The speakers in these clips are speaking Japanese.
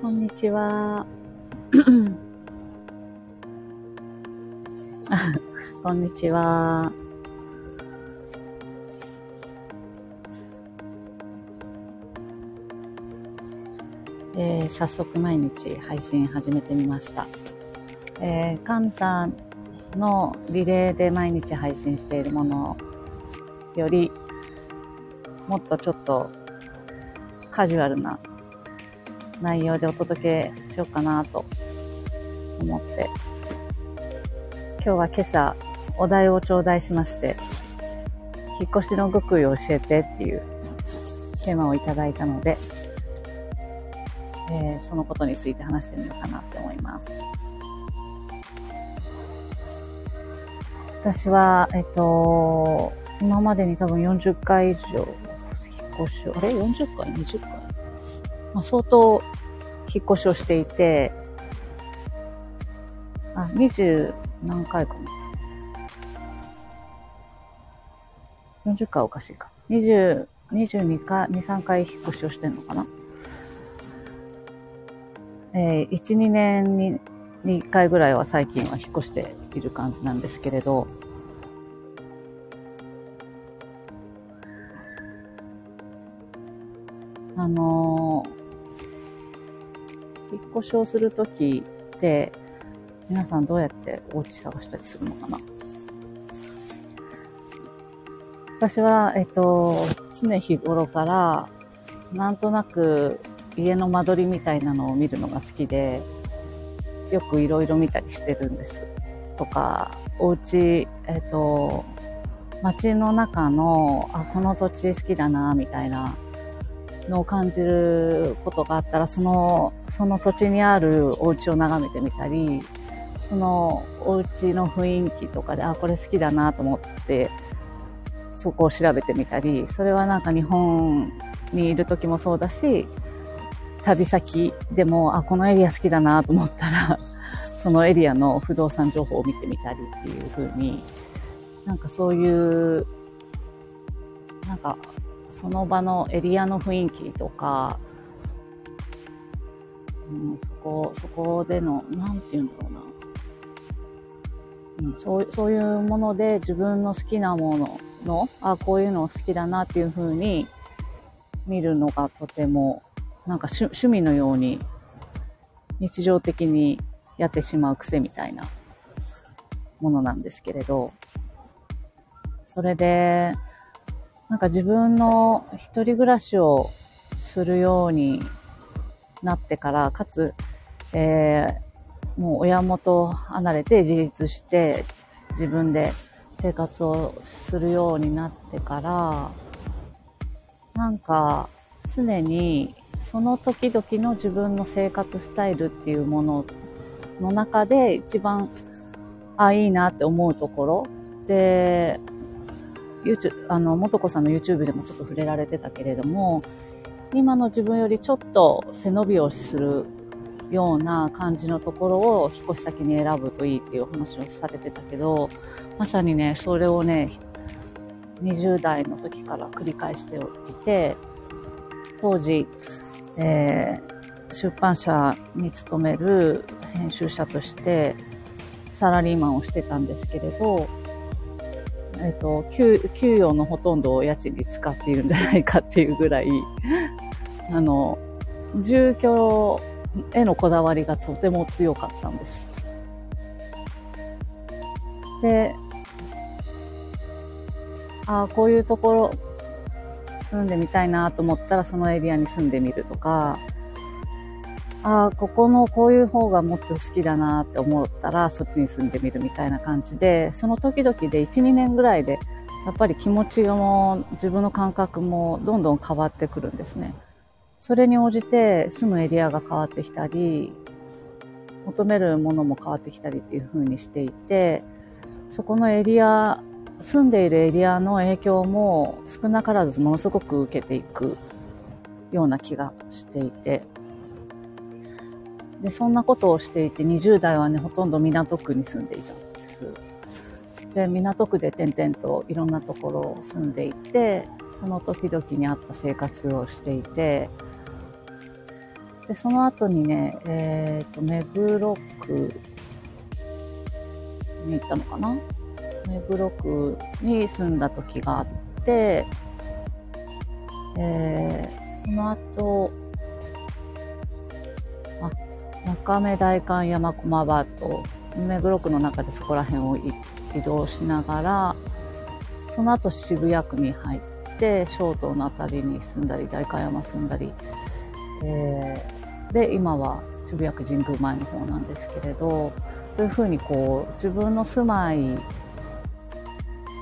こんにちは。こんにちは。えー、早速毎日配信始めてみました。えー、簡単のリレーで毎日配信しているものよりもっとちょっとカジュアルな内容でお届けしようかなと思って、今日は今朝お題を頂戴しまして、引っ越しの極意を教えてっていうテーマをいただいたので、えー、そのことについて話してみようかなって思います。私は、えっと、今までに多分40回以上、引っ越しを、あれ ?40 回 ?20 回？まあ、相当引っ越しをしていて、あ、20何回かな。40回おかしいか。20、22回、2、3回引っ越しをしてんのかな。えー、1、2年に2回ぐらいは最近は引っ越している感じなんですけれど、引っ越しをするときって、皆さんどうやってお家探したりするのかな？私は、えっと、常日頃から、なんとなく家の間取りみたいなのを見るのが好きで、よくいろいろ見たりしてるんです。とか、お家、えっと、街の中の、あ、この土地好きだな、みたいなのを感じることがあったら、その、その土地にあるお家を眺めてみたり、そのお家の雰囲気とかで、あ、これ好きだなと思って、そこを調べてみたり、それはなんか日本にいる時もそうだし、旅先でも、あ、このエリア好きだなと思ったら、そのエリアの不動産情報を見てみたりっていう風に、なんかそういう、なんかその場のエリアの雰囲気とか、うん、そこ、そこでの、なんて言うんだろうな。うん、そうそういうもので自分の好きなものの、あ、こういうの好きだなっていう風に見るのがとても、なんか趣趣味のように日常的にやってしまう癖みたいなものなんですけれど、それで、なんか自分の一人暮らしをするようになってから、かつ、えー、もう親元を離れて自立して自分で生活をするようになってから、なんか常にその時々の自分の生活スタイルっていうものの中で一番、あ、いいなって思うところ。で、YouTube、あの、元子さんの YouTube でもちょっと触れられてたけれども、今の自分よりちょっと背伸びをするような感じのところを引っ越し先に選ぶといいっていう話をされてたけど、まさにね、それをね、20代の時から繰り返していて、当時、えー、出版社に勤める編集者としてサラリーマンをしてたんですけれど、えっ、ー、と給、給与のほとんどを家賃に使っているんじゃないかっていうぐらい、あの、住居へのこだわりがとても強かったんです。で、ああ、こういうところ住んでみたいなと思ったらそのエリアに住んでみるとか、ああ、ここのこういう方がもっと好きだなって思ったら、そっちに住んでみるみたいな感じで、その時々で1、2年ぐらいで、やっぱり気持ちも自分の感覚もどんどん変わってくるんですね。それに応じて住むエリアが変わってきたり、求めるものも変わってきたりっていう風にしていて、そこのエリア、住んでいるエリアの影響も少なからずものすごく受けていくような気がしていて、で、そんなことをしていて、20代はね、ほとんど港区に住んでいたんです。で、港区で点々といろんなところを住んでいて、その時々に合った生活をしていて、で、その後にね、えっ、ー、と、目黒区に行ったのかな？目黒区に住んだ時があって、えー、その後、中目代官山駒場と、目黒区の中でそこら辺を移動しながら、その後渋谷区に入って、小東の辺りに住んだり、代官山住んだり、えー、で、今は渋谷区神宮前の方なんですけれど、そういうふうにこう、自分の住まい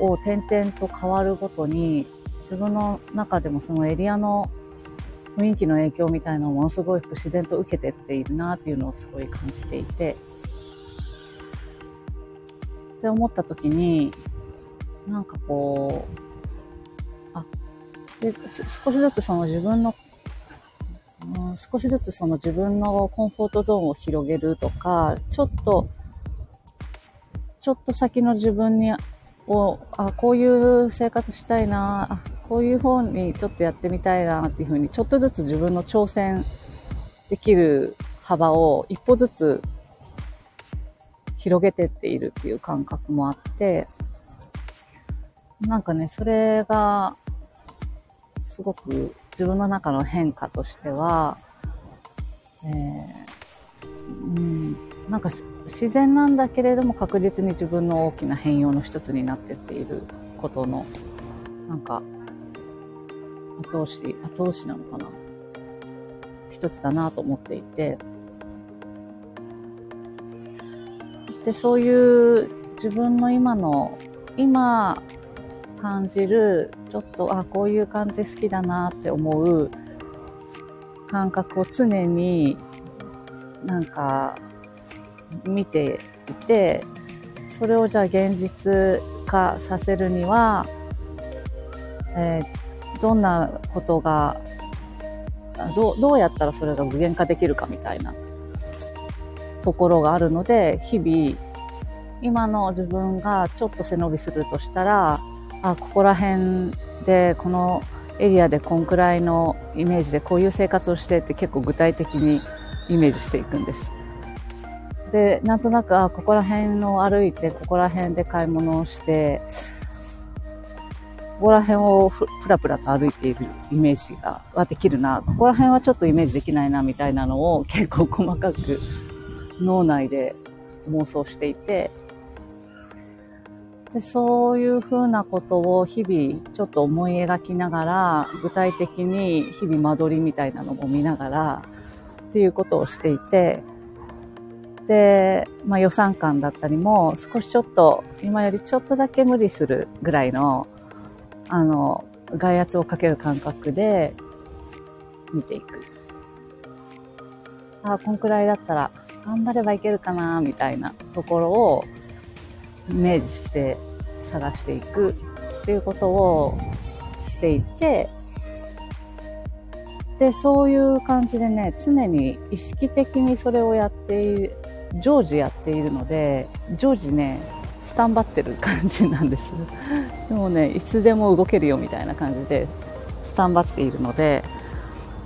を点々と変わるごとに、自分の中でもそのエリアの雰囲気の影響みたいなのをものすごく自然と受けてっているなっていうのをすごい感じていて、って思った時に、なんかこう、あ、で少しずつその自分の、うん、少しずつその自分のコンフォートゾーンを広げるとか、ちょっと、ちょっと先の自分に、を、あ、こういう生活したいな、あ、こういう方にちょっとやってみたいなっていうふうに、ちょっとずつ自分の挑戦できる幅を一歩ずつ広げてっているっていう感覚もあって、なんかね、それが、すごく自分の中の変化としては、えー、うん、なんか自然なんだけれども確実に自分の大きな変容の一つになってっていることの、なんか、後押し、後押しなのかな。一つだなと思っていて、で、そういう自分の今の、今感じる、ちょっと、あ、こういう感じ好きだなって思う感覚を常になんか見ていて、それをじゃあ現実化させるには、えー、どんなことがどう、どうやったらそれが具現化できるかみたいなところがあるので、日々、今の自分がちょっと背伸びするとしたら、あ、ここら辺で、このエリアでこんくらいのイメージでこういう生活をしてって結構具体的にイメージしていくんです。で、なんとなく、あ、ここら辺を歩いて、ここら辺で買い物をして、ここら辺をふらふらと歩いているイメージがはできるな。ここら辺はちょっとイメージできないな、みたいなのを結構細かく脳内で妄想していて、で、そういうふうなことを日々ちょっと思い描きながら、具体的に日々間取りみたいなのも見ながら、っていうことをしていて、で、まあ予算感だったりも少しちょっと今よりちょっとだけ無理するぐらいの、あの、外圧をかける感覚で見ていく。ああ、こんくらいだったら頑張ればいけるかな、みたいなところをイメージして探していくっていうことをしていて、で、そういう感じでね、常に意識的にそれをやっている、常時やっているので、常時ね、スタンバってる感じなんです。でもね、いつでも動けるよみたいな感じで、スタンバっているので、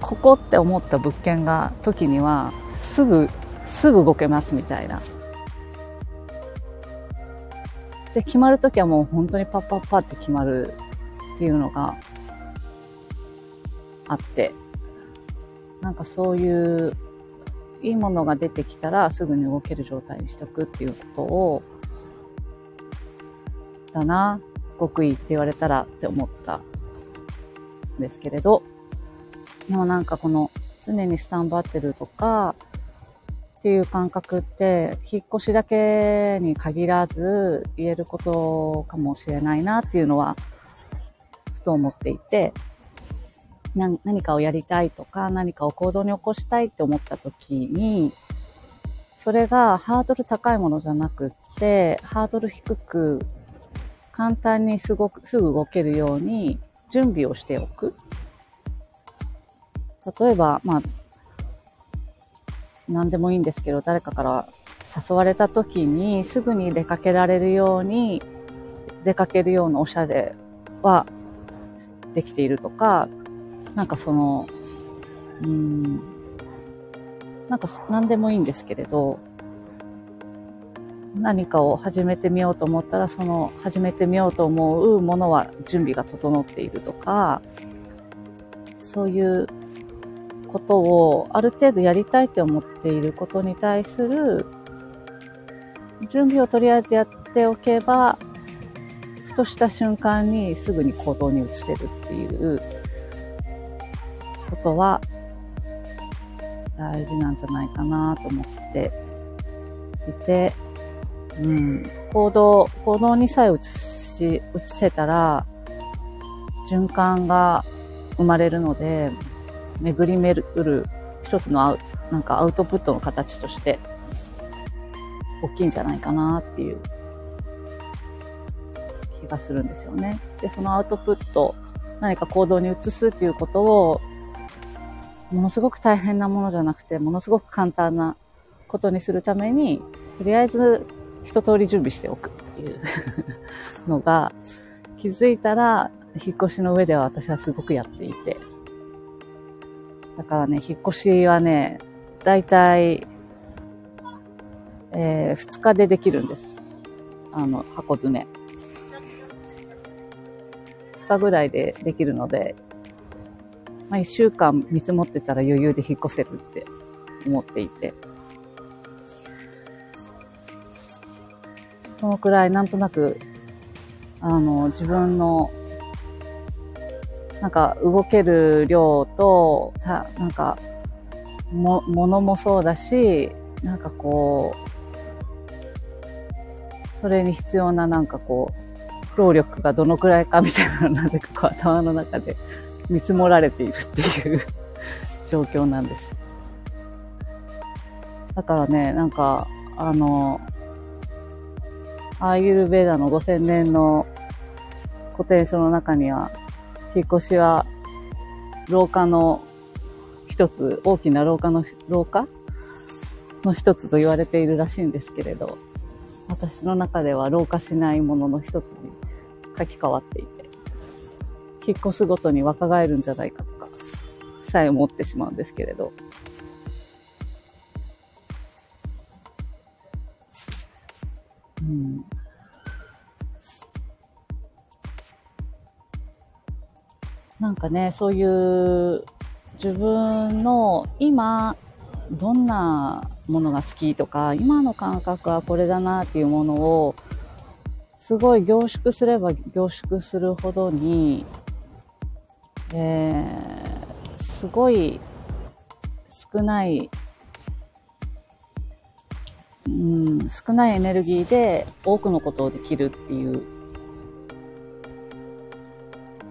ここって思った物件が時には、すぐ、すぐ動けますみたいな。で、決まるときはもう本当にパッパッパって決まるっていうのがあって、なんかそういういいものが出てきたらすぐに動ける状態にしとくっていうことを、だな、極意って言われたらって思ったんですけれど、でもなんかこの常にスタンバってるとか、っていう感覚って、引っ越しだけに限らず言えることかもしれないなっていうのは、ふと思っていて、何かをやりたいとか、何かを行動に起こしたいって思った時に、それがハードル高いものじゃなくって、ハードル低く、簡単にすごく、すぐ動けるように準備をしておく。例えば、まあ、何でもいいんですけど、誰かから誘われた時にすぐに出かけられるように、出かけるようなおしゃれはできているとか、なんかその、うん、なんか何でもいいんですけれど、何かを始めてみようと思ったら、その始めてみようと思うものは準備が整っているとか、そういうことをある程度やりたいって思っていることに対する準備をとりあえずやっておけば、ふとした瞬間にすぐに行動に移せるっていうことは大事なんじゃないかなと思っていて、うん、行動、行動にさえ移し、移せたら、循環が生まれるので、巡り巡る一つのアウなんかアウトプットの形として、大きいんじゃないかなっていう気がするんですよね。で、そのアウトプット、何か行動に移すっていうことを、ものすごく大変なものじゃなくて、ものすごく簡単なことにするために、とりあえず一通り準備しておくっていう のが、気づいたら、引っ越しの上では私はすごくやっていて。だからね、引っ越しはね、だいたい、えー、2日でできるんです。あの、箱詰め。2日ぐらいでできるので、まあ、1週間見積もってたら余裕で引っ越せるって思っていて。そのくらいなんとなく、あの、自分の、なんか動ける量と、たなんか、も、ものもそうだし、なんかこう、それに必要ななんかこう、労力がどのくらいかみたいなのなんでかこう頭の中で見積もられているっていう 状況なんです。だからね、なんか、あの、アーユルベーダの5000年の古典書の中には、引っ越しは廊下の一つ、大きな廊下の、廊下？の一つと言われているらしいんですけれど、私の中では老化しないものの一つに書き換わっていて、引っ越すごとに若返るんじゃないかとか、さえ思ってしまうんですけれど、うん。なんかね、そういう自分の今どんなものが好きとか、今の感覚はこれだなっていうものをすごい凝縮すれば凝縮するほどに、えー、すごい少ないうん、少ないエネルギーで多くのことをできるっていう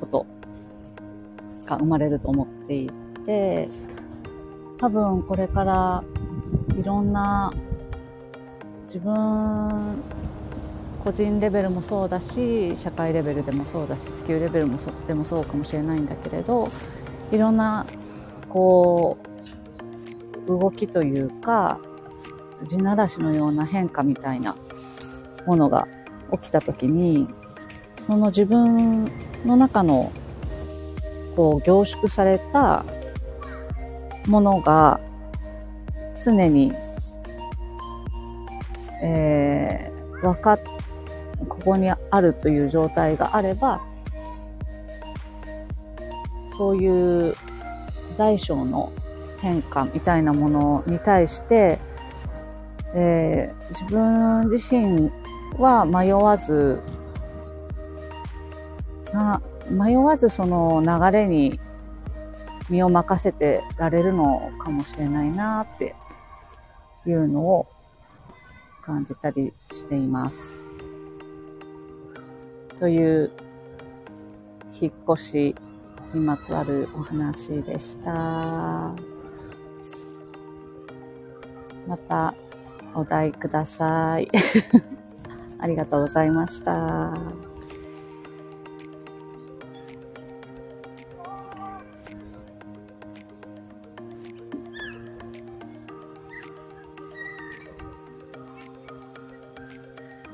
ことが生まれると思っていて、多分これからいろんな自分個人レベルもそうだし社会レベルでもそうだし地球レベルもそでもそうかもしれないんだけれどいろんなこう動きというか地ならしのような変化みたいなものが起きた時にその自分の中のこう凝縮されたものが常に、えー、わかっ、ここにあるという状態があれば、そういう大小の変化みたいなものに対して、えー、自分自身は迷わず、な迷わずその流れに身を任せてられるのかもしれないなっていうのを感じたりしています。という引っ越しにまつわるお話でした。またお題ください。ありがとうございました。